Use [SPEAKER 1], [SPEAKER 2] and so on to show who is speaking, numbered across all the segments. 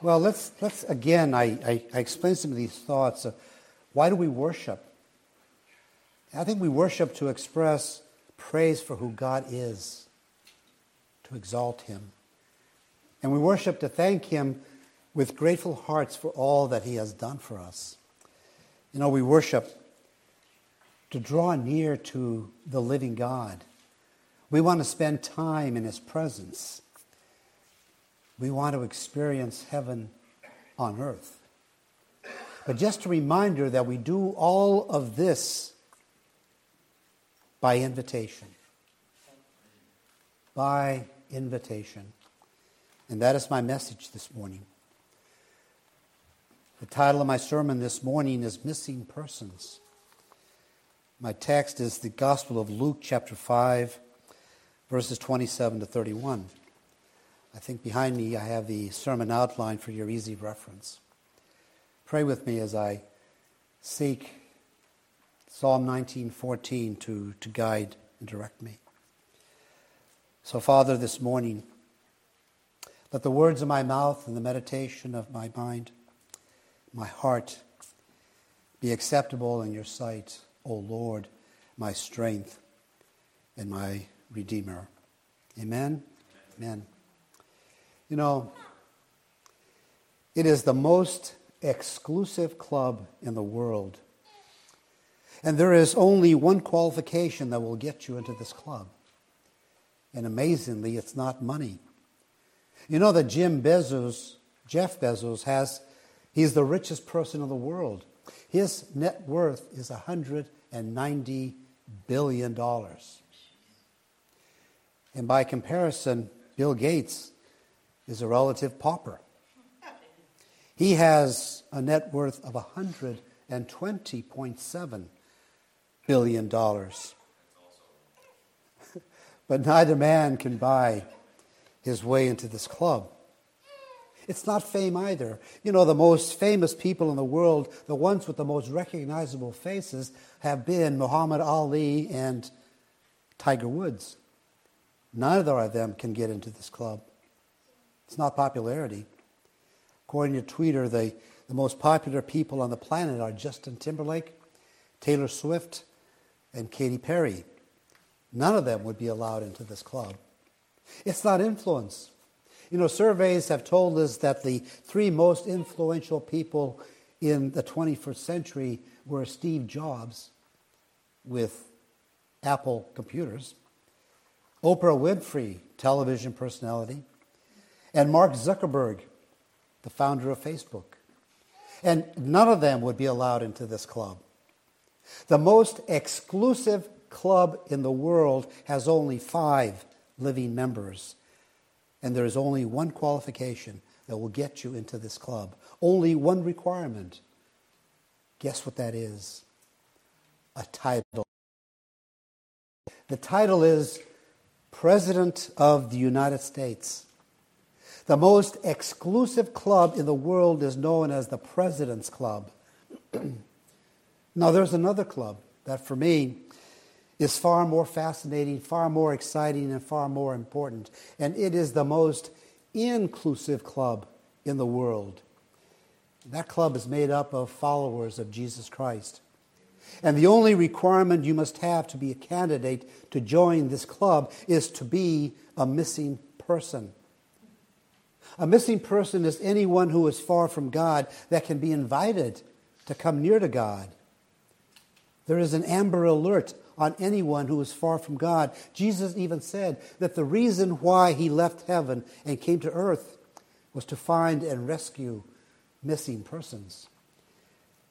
[SPEAKER 1] Well, let's, let's again, I, I, I explained some of these thoughts. Of why do we worship? I think we worship to express praise for who God is, to exalt Him. And we worship to thank Him with grateful hearts for all that He has done for us. You know, we worship to draw near to the living God. We want to spend time in His presence. We want to experience heaven on earth. But just a reminder that we do all of this by invitation. By invitation. And that is my message this morning. The title of my sermon this morning is Missing Persons. My text is the Gospel of Luke, chapter 5, verses 27 to 31. I think behind me I have the sermon outline for your easy reference. Pray with me as I seek Psalm 19:14 to, to guide and direct me. So, Father, this morning, let the words of my mouth and the meditation of my mind, my heart, be acceptable in your sight, O Lord, my strength and my Redeemer. Amen. Amen. You know, it is the most exclusive club in the world and there is only one qualification that will get you into this club. And amazingly, it's not money. You know that Jim Bezos, Jeff Bezos, has, he's the richest person in the world. His net worth is $190 billion. And by comparison, Bill Gates is a relative pauper. He has a net worth of 120.7 billion dollars. but neither man can buy his way into this club. It's not fame either. You know, the most famous people in the world, the ones with the most recognizable faces, have been Muhammad Ali and Tiger Woods. Neither of them can get into this club. It's not popularity. According to Twitter, the, the most popular people on the planet are Justin Timberlake, Taylor Swift, and Katy Perry. None of them would be allowed into this club. It's not influence. You know, surveys have told us that the three most influential people in the 21st century were Steve Jobs with Apple computers, Oprah Winfrey, television personality, and Mark Zuckerberg, the founder of Facebook. And none of them would be allowed into this club. The most exclusive club in the world has only five living members. And there is only one qualification that will get you into this club. Only one requirement. Guess what that is? A title. The title is President of the United States. The most exclusive club in the world is known as the President's Club. Now, there's another club that for me is far more fascinating, far more exciting, and far more important. And it is the most inclusive club in the world. That club is made up of followers of Jesus Christ. And the only requirement you must have to be a candidate to join this club is to be a missing person. A missing person is anyone who is far from God that can be invited to come near to God. There is an amber alert on anyone who is far from God. Jesus even said that the reason why he left heaven and came to earth was to find and rescue missing persons.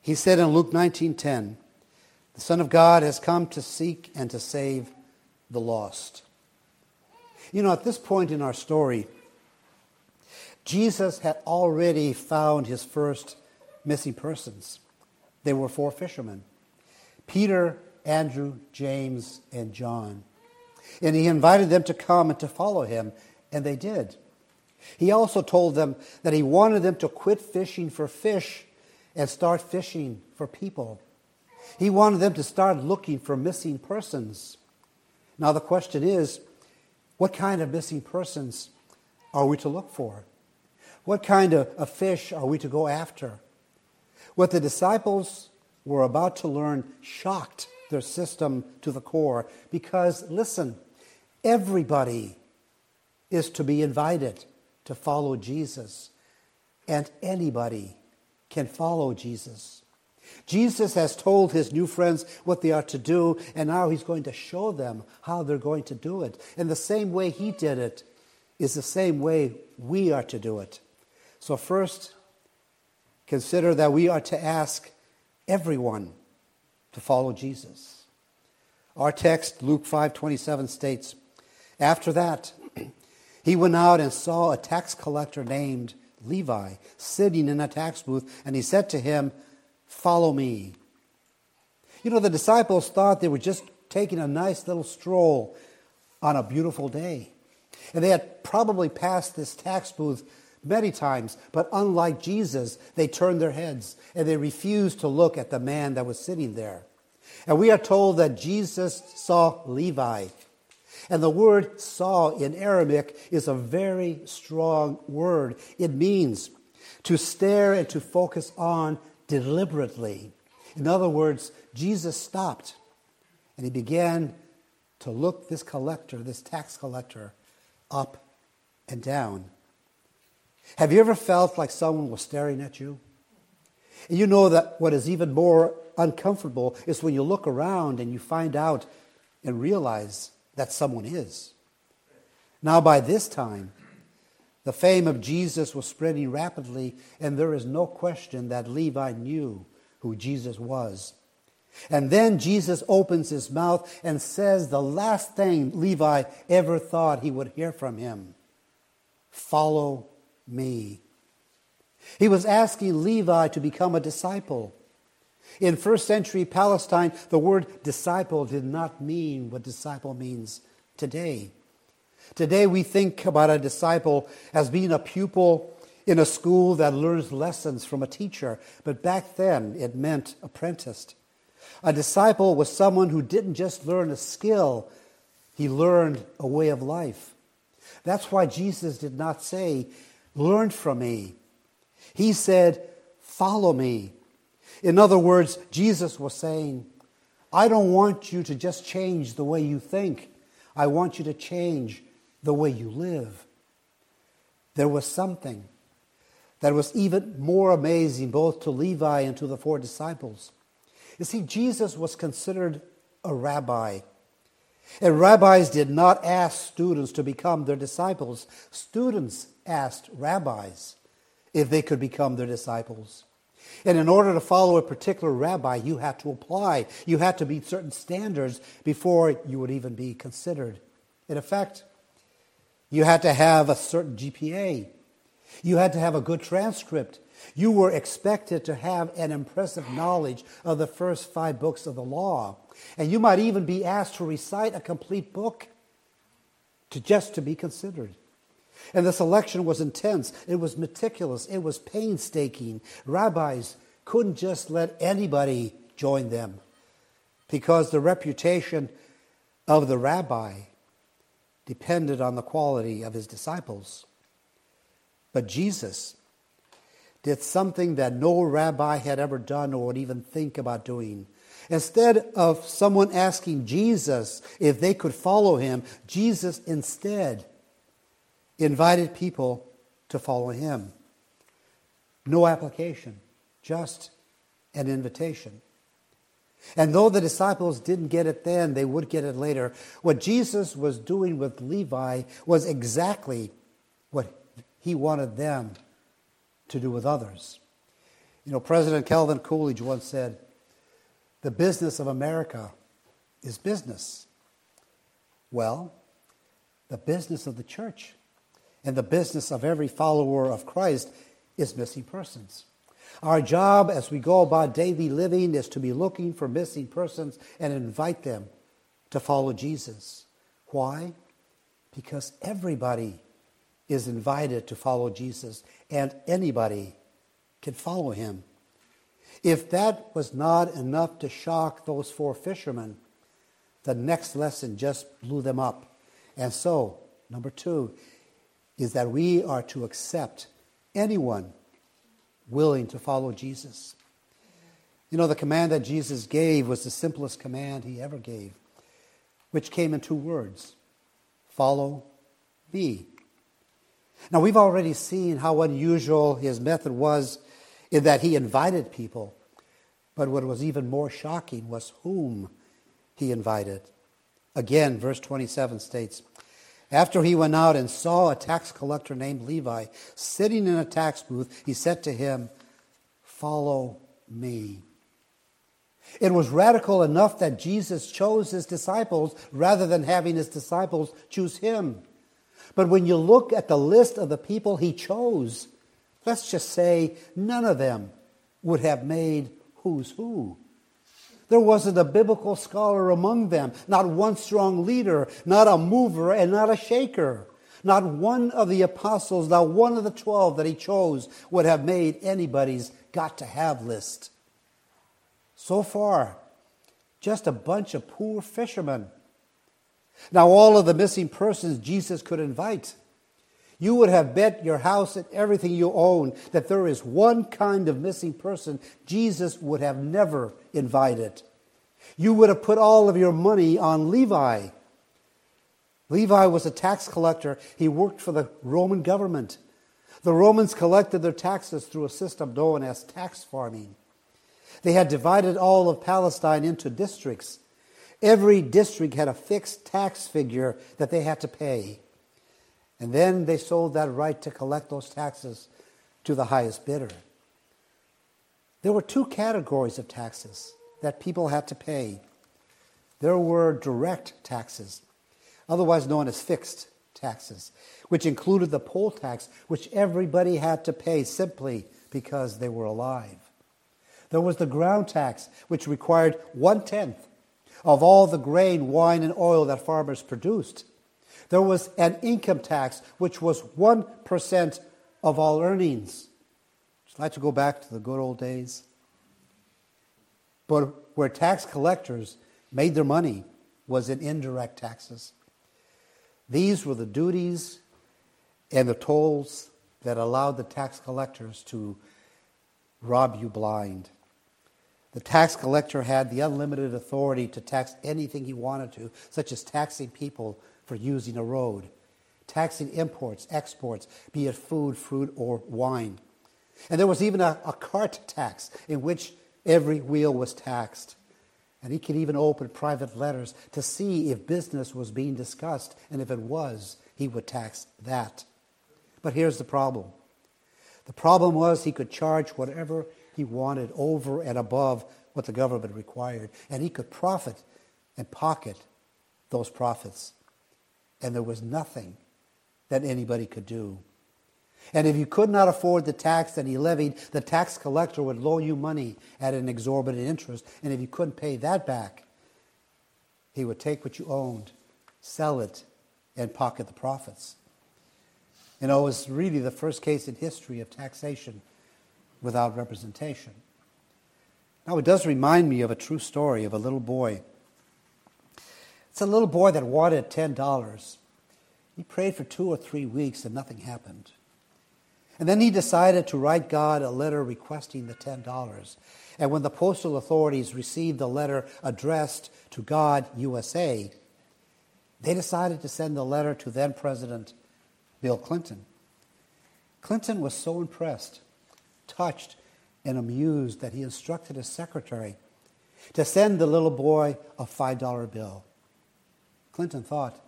[SPEAKER 1] He said in Luke 19:10, "The Son of God has come to seek and to save the lost." You know, at this point in our story, Jesus had already found his first missing persons. They were four fishermen. Peter, Andrew, James, and John. And he invited them to come and to follow him, and they did. He also told them that he wanted them to quit fishing for fish and start fishing for people. He wanted them to start looking for missing persons. Now, the question is what kind of missing persons are we to look for? What kind of a fish are we to go after? What the disciples were about to learn shocked their system to the core because, listen, everybody is to be invited to follow Jesus, and anybody can follow Jesus. Jesus has told his new friends what they are to do, and now he's going to show them how they're going to do it. And the same way he did it is the same way we are to do it. So, first, consider that we are to ask everyone to follow Jesus. Our text, Luke 5:27 states, "After that, he went out and saw a tax collector named Levi sitting in a tax booth, and he said to him, "Follow me." You know, the disciples thought they were just taking a nice little stroll on a beautiful day. And they had probably passed this tax booth many times, but unlike Jesus, they turned their heads and they refused to look at the man that was sitting there. And we are told that Jesus saw Levi. And the word saw in Aramaic is a very strong word. It means to stare and to focus on deliberately. In other words, Jesus stopped and he began to look this collector, this tax collector, up and down. Have you ever felt like someone was staring at you? And you know that what is even more uncomfortable is when you look around and you find out and realize that someone is. Now, by this time, the fame of Jesus was spreading rapidly, and there is no question that Levi knew who Jesus was. And then Jesus opens his mouth and says the last thing Levi ever thought he would hear from him Follow me. He was asking Levi to become a disciple. In first century Palestine, the word disciple did not mean what disciple means today. Today, we think about a disciple as being a pupil in a school that learns lessons from a teacher, but back then it meant apprenticed. A disciple was someone who didn't just learn a skill, he learned a way of life. That's why Jesus did not say, Learn from me. He said, Follow me. In other words, Jesus was saying, I don't want you to just change the way you think. I want you to change the way you live. There was something that was even more amazing both to Levi and to the four disciples. You see, Jesus was considered a rabbi. And rabbis did not ask students to become their disciples. Students asked rabbis if they could become their disciples. And in order to follow a particular rabbi, you had to apply. You had to meet certain standards before you would even be considered. In effect, you had to have a certain GPA. You had to have a good transcript. You were expected to have an impressive knowledge of the first five books of the law. And you might even be asked to recite a complete book to just to be considered. And the selection was intense. It was meticulous. It was painstaking. Rabbis couldn't just let anybody join them because the reputation of the rabbi depended on the quality of his disciples. But Jesus did something that no rabbi had ever done or would even think about doing. Instead of someone asking Jesus if they could follow him, Jesus instead invited people to follow him. No application, just an invitation. And though the disciples didn't get it then, they would get it later. What Jesus was doing with Levi was exactly what he wanted them to do with others. You know, President Calvin Coolidge once said, The business of America is business. Well, the business of the church and the business of every follower of Christ is missing persons. Our job as we go about daily living is to be looking for missing persons and invite them to follow Jesus. Why? Because everybody is invited to follow Jesus and anybody can follow him. If that was not enough to shock those four fishermen, the next lesson just blew them up. And so, number two, is that we are to accept anyone willing to follow Jesus. You know, the command that Jesus gave was the simplest command he ever gave, which came in two words follow me. Now, we've already seen how unusual his method was in that he invited people, but what was even more shocking was whom he invited. Again, verse 27 states, after he went out and saw a tax collector named Levi sitting in a tax booth, he said to him, Follow me. It was radical enough that Jesus chose his disciples rather than having his disciples choose him. But when you look at the list of the people he chose, let's just say none of them would have made who's who. There wasn't a biblical scholar among them, not one strong leader, not a mover, and not a shaker. Not one of the apostles, not one of the twelve that he chose would have made anybody's got to have list. So far, just a bunch of poor fishermen. Now, all of the missing persons Jesus could invite. You would have bet your house and everything you own that there is one kind of missing person Jesus would have never invited. You would have put all of your money on Levi. Levi was a tax collector. He worked for the Roman government. The Romans collected their taxes through a system known as tax farming. They had divided all of Palestine into districts. Every district had a fixed tax figure that they had to pay. And then they sold that right to collect those taxes to the highest bidder. There were two categories of taxes that people had to pay. There were direct taxes, otherwise known as fixed taxes, which included the poll tax, which everybody had to pay simply because they were alive. There was the ground tax, which required one tenth of all the grain, wine, and oil that farmers produced. There was an income tax, which was 1% of all earnings. I'd like to go back to the good old days. But where tax collectors made their money was in indirect taxes. These were the duties and the tolls that allowed the tax collectors to rob you blind. The tax collector had the unlimited authority to tax anything he wanted to, such as taxing people for using a road, taxing imports, exports, be it food, fruit, or wine. And there was even a, a cart tax in which every wheel was taxed. And he could even open private letters to see if business was being discussed, and if it was, he would tax that. But here's the problem the problem was he could charge whatever he wanted over and above what the government required. And he could profit and pocket those profits. And there was nothing that anybody could do. And if you could not afford the tax that he levied, the tax collector would loan you money at an exorbitant interest. And if you couldn't pay that back, he would take what you owned, sell it, and pocket the profits. You know, it was really the first case in history of taxation without representation. Now, it does remind me of a true story of a little boy. It's a little boy that wanted $10. He prayed for two or three weeks and nothing happened. And then he decided to write God a letter requesting the $10. And when the postal authorities received the letter addressed to God USA, they decided to send the letter to then President Bill Clinton. Clinton was so impressed touched and amused that he instructed his secretary to send the little boy a $5 bill. Clinton thought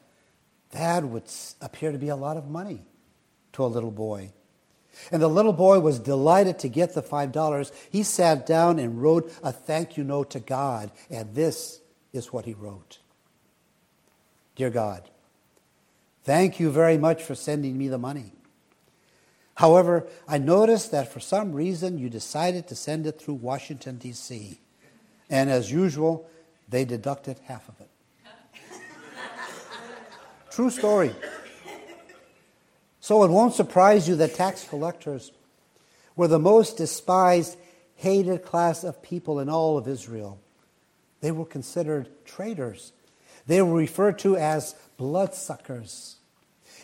[SPEAKER 1] that would appear to be a lot of money to a little boy. And the little boy was delighted to get the $5. He sat down and wrote a thank you note to God, and this is what he wrote Dear God, thank you very much for sending me the money. However, I noticed that for some reason you decided to send it through Washington, D.C. And as usual, they deducted half of it. True story. So it won't surprise you that tax collectors were the most despised, hated class of people in all of Israel. They were considered traitors. They were referred to as bloodsuckers.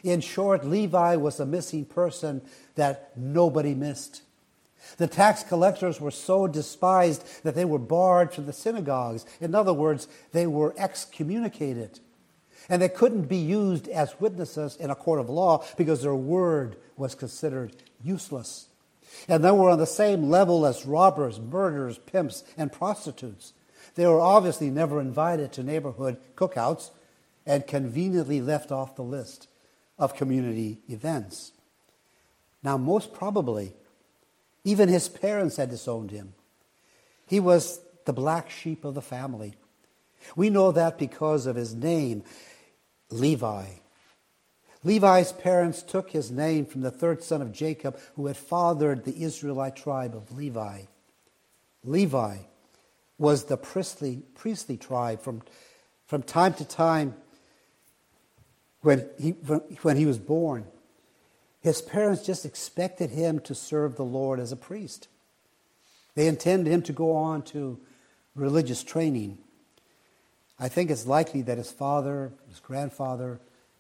[SPEAKER 1] In short, Levi was a missing person that nobody missed. The tax collectors were so despised that they were barred from the synagogues. In other words, they were excommunicated. And they couldn't be used as witnesses in a court of law because their word was considered useless. And they were on the same level as robbers, murderers, pimps, and prostitutes. They were obviously never invited to neighborhood cookouts and conveniently left off the list of community events. Now, most probably, even his parents had disowned him. He was the black sheep of the family. We know that because of his name, Levi. Levi's parents took his name from the third son of Jacob, who had fathered the Israelite tribe of Levi. Levi was the priestly, priestly tribe from, from time to time when he, when he was born. His parents just expected him to serve the Lord as a priest. They intended him to go on to religious training. I think it's likely that his father, his grandfather,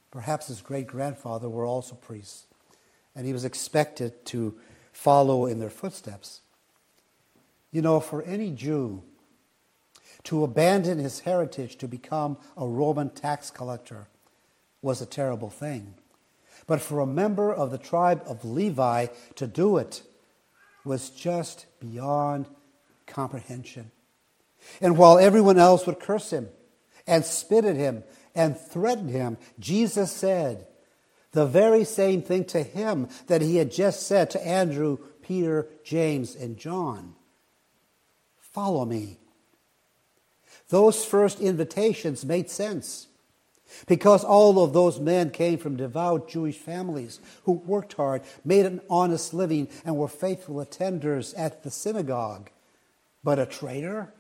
[SPEAKER 1] perhaps his great grandfather were also priests, and he was expected to follow in their footsteps. You know, for any Jew to abandon his heritage to become a Roman tax collector was a terrible thing. But for a member of the tribe of Levi to do it was just beyond comprehension. And while everyone else would curse him and spit at him and threaten him, Jesus said the very same thing to him that he had just said to Andrew, Peter, James, and John Follow me. Those first invitations made sense. Because all of those men came from devout Jewish families who worked hard, made an honest living, and were faithful attenders at the synagogue. But a traitor?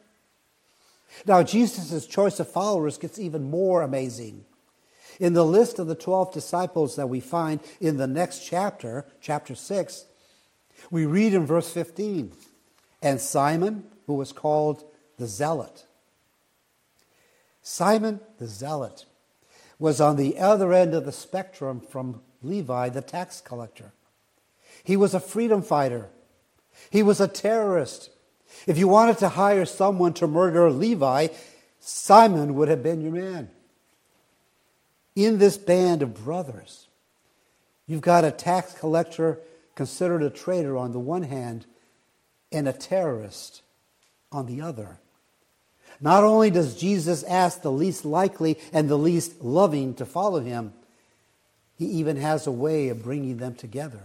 [SPEAKER 1] Now, Jesus' choice of followers gets even more amazing. In the list of the 12 disciples that we find in the next chapter, chapter 6, we read in verse 15, and Simon, who was called the Zealot. Simon the Zealot was on the other end of the spectrum from Levi, the tax collector. He was a freedom fighter. He was a terrorist. If you wanted to hire someone to murder Levi, Simon would have been your man. In this band of brothers, you've got a tax collector considered a traitor on the one hand and a terrorist on the other. Not only does Jesus ask the least likely and the least loving to follow him, he even has a way of bringing them together.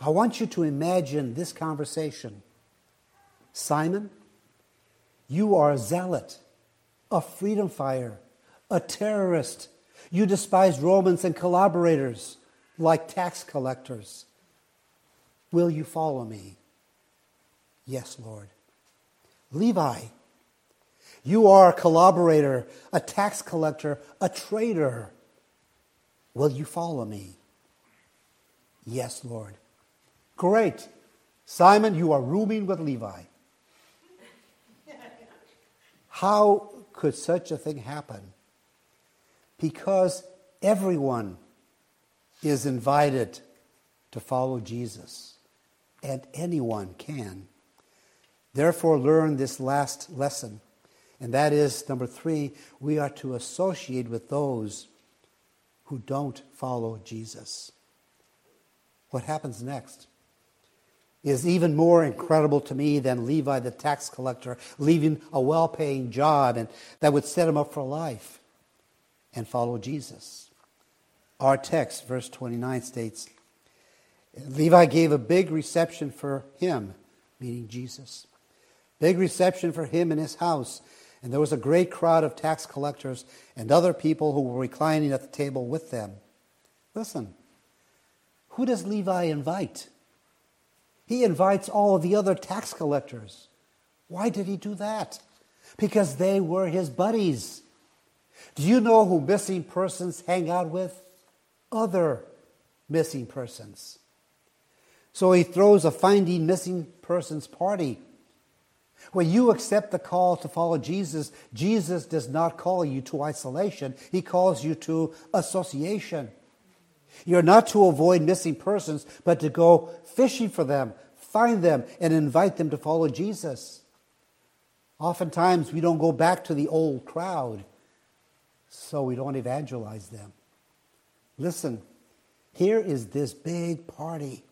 [SPEAKER 1] I want you to imagine this conversation. Simon, you are a zealot, a freedom fighter, a terrorist. You despise Romans and collaborators like tax collectors. Will you follow me? Yes, Lord. Levi, you are a collaborator, a tax collector, a traitor. Will you follow me? Yes, Lord. Great. Simon, you are rooming with Levi. How could such a thing happen? Because everyone is invited to follow Jesus, and anyone can. Therefore, learn this last lesson and that is, number three, we are to associate with those who don't follow Jesus. What happens next is even more incredible to me than Levi the tax collector leaving a well paying job and that would set him up for life and follow Jesus. Our text, verse 29, states Levi gave a big reception for him, meaning Jesus. Big reception for him in his house and there was a great crowd of tax collectors and other people who were reclining at the table with them. Listen, who does Levi invite? He invites all of the other tax collectors. Why did he do that? Because they were his buddies. Do you know who missing persons hang out with? Other missing persons. So he throws a finding missing persons party when you accept the call to follow Jesus, Jesus does not call you to isolation, He calls you to association. You're not to avoid missing persons, but to go fishing for them, find them, and invite them to follow Jesus. Oftentimes, we don't go back to the old crowd, so we don't evangelize them. Listen, here is this big party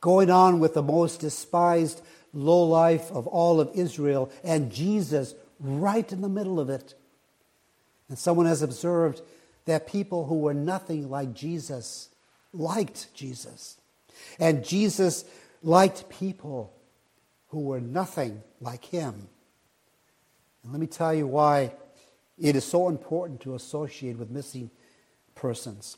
[SPEAKER 1] going on with the most despised lowlife of all of Israel, and Jesus right in the middle of it. And someone has observed that people who were nothing like Jesus liked Jesus. And Jesus liked people who were nothing like him. And let me tell you why it is so important to associate with missing persons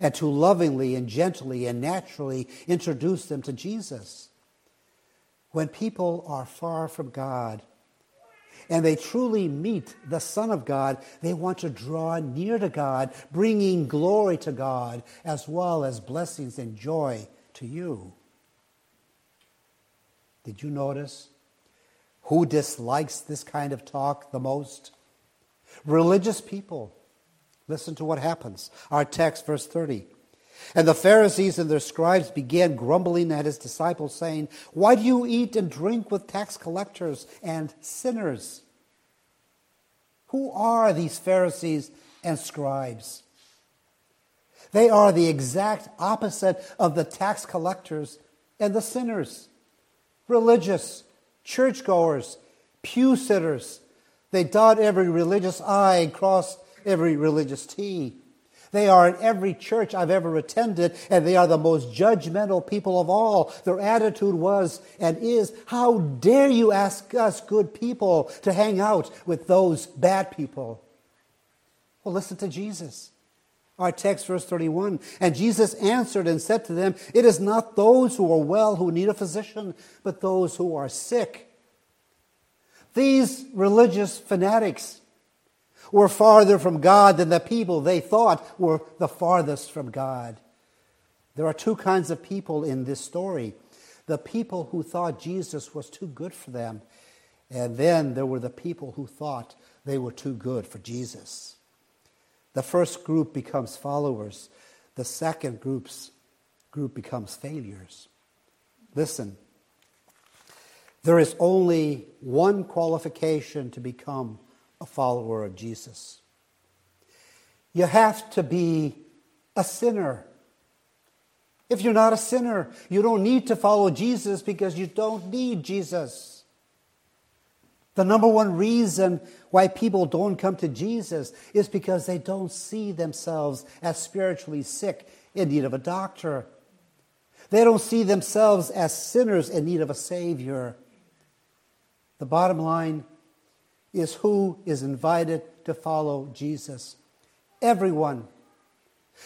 [SPEAKER 1] and to lovingly and gently and naturally introduce them to Jesus. When people are far from God and they truly meet the Son of God, they want to draw near to God, bringing glory to God as well as blessings and joy to you. Did you notice who dislikes this kind of talk the most? Religious people. Listen to what happens. Our text, verse 30. And the Pharisees and their scribes began grumbling at his disciples, saying, Why do you eat and drink with tax collectors and sinners? Who are these Pharisees and scribes? They are the exact opposite of the tax collectors and the sinners. Religious, churchgoers, pew sitters. They dot every religious I and cross every religious T. They are in every church I've ever attended, and they are the most judgmental people of all. Their attitude was and is, How dare you ask us good people to hang out with those bad people? Well, listen to Jesus. Our text, verse 31. And Jesus answered and said to them, It is not those who are well who need a physician, but those who are sick. These religious fanatics were farther from God than the people they thought were the farthest from God. There are two kinds of people in this story the people who thought Jesus was too good for them, and then there were the people who thought they were too good for Jesus. The first group becomes followers, the second group's group becomes failures. Listen, there is only one qualification to become a follower of Jesus. You have to be a sinner. If you're not a sinner, you don't need to follow Jesus because you don't need Jesus. The number one reason why people don't come to Jesus is because they don't see themselves as spiritually sick in need of a doctor. They don't see themselves as sinners in need of a Savior. The bottom line is who is invited to follow Jesus. Everyone.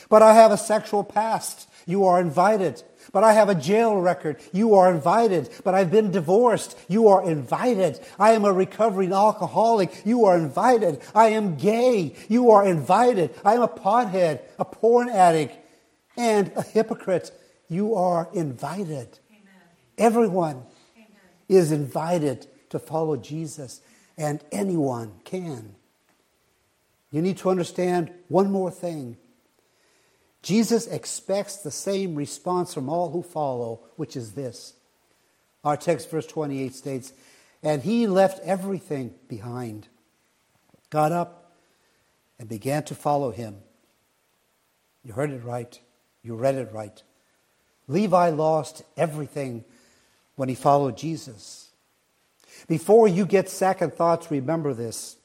[SPEAKER 1] But I have a sexual past. You are invited. But I have a jail record. You are invited. But I've been divorced. You are invited. I am a recovering alcoholic. You are invited. I am gay. You are invited. I am a pothead, a porn addict, and a hypocrite. You are invited. Amen. Everyone Amen. is invited to follow Jesus and anyone can. You need to understand one more thing. Jesus expects the same response from all who follow, which is this. Our text, verse 28, states, And he left everything behind, got up, and began to follow him. You heard it right. You read it right. Levi lost everything when he followed Jesus. Before you get second thoughts, remember this.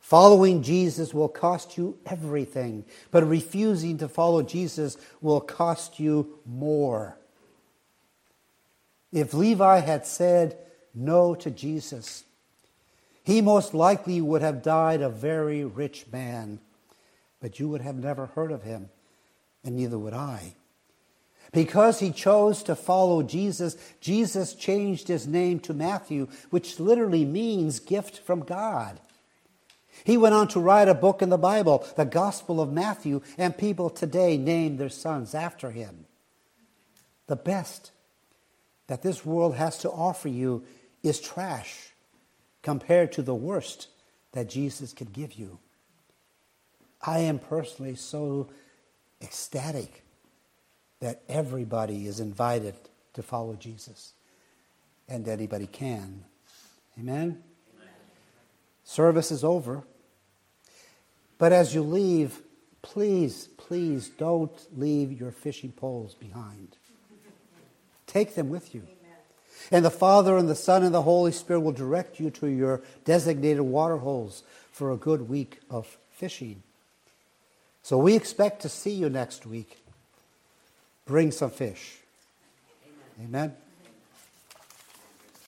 [SPEAKER 1] Following Jesus will cost you everything, but refusing to follow Jesus will cost you more. If Levi had said no to Jesus, he most likely would have died a very rich man, but you would have never heard of him, and neither would I. Because he chose to follow Jesus, Jesus changed his name to Matthew, which literally means gift from God. He went on to write a book in the Bible, the Gospel of Matthew, and people today name their sons after him. The best that this world has to offer you is trash compared to the worst that Jesus could give you. I am personally so ecstatic that everybody is invited to follow Jesus and anybody can. Amen? Amen? Service is over. But as you leave, please, please don't leave your fishing poles behind. Take them with you. And the Father and the Son and the Holy Spirit will direct you to your designated water holes for a good week of fishing. So we expect to see you next week. Bring some fish. Amen. Amen.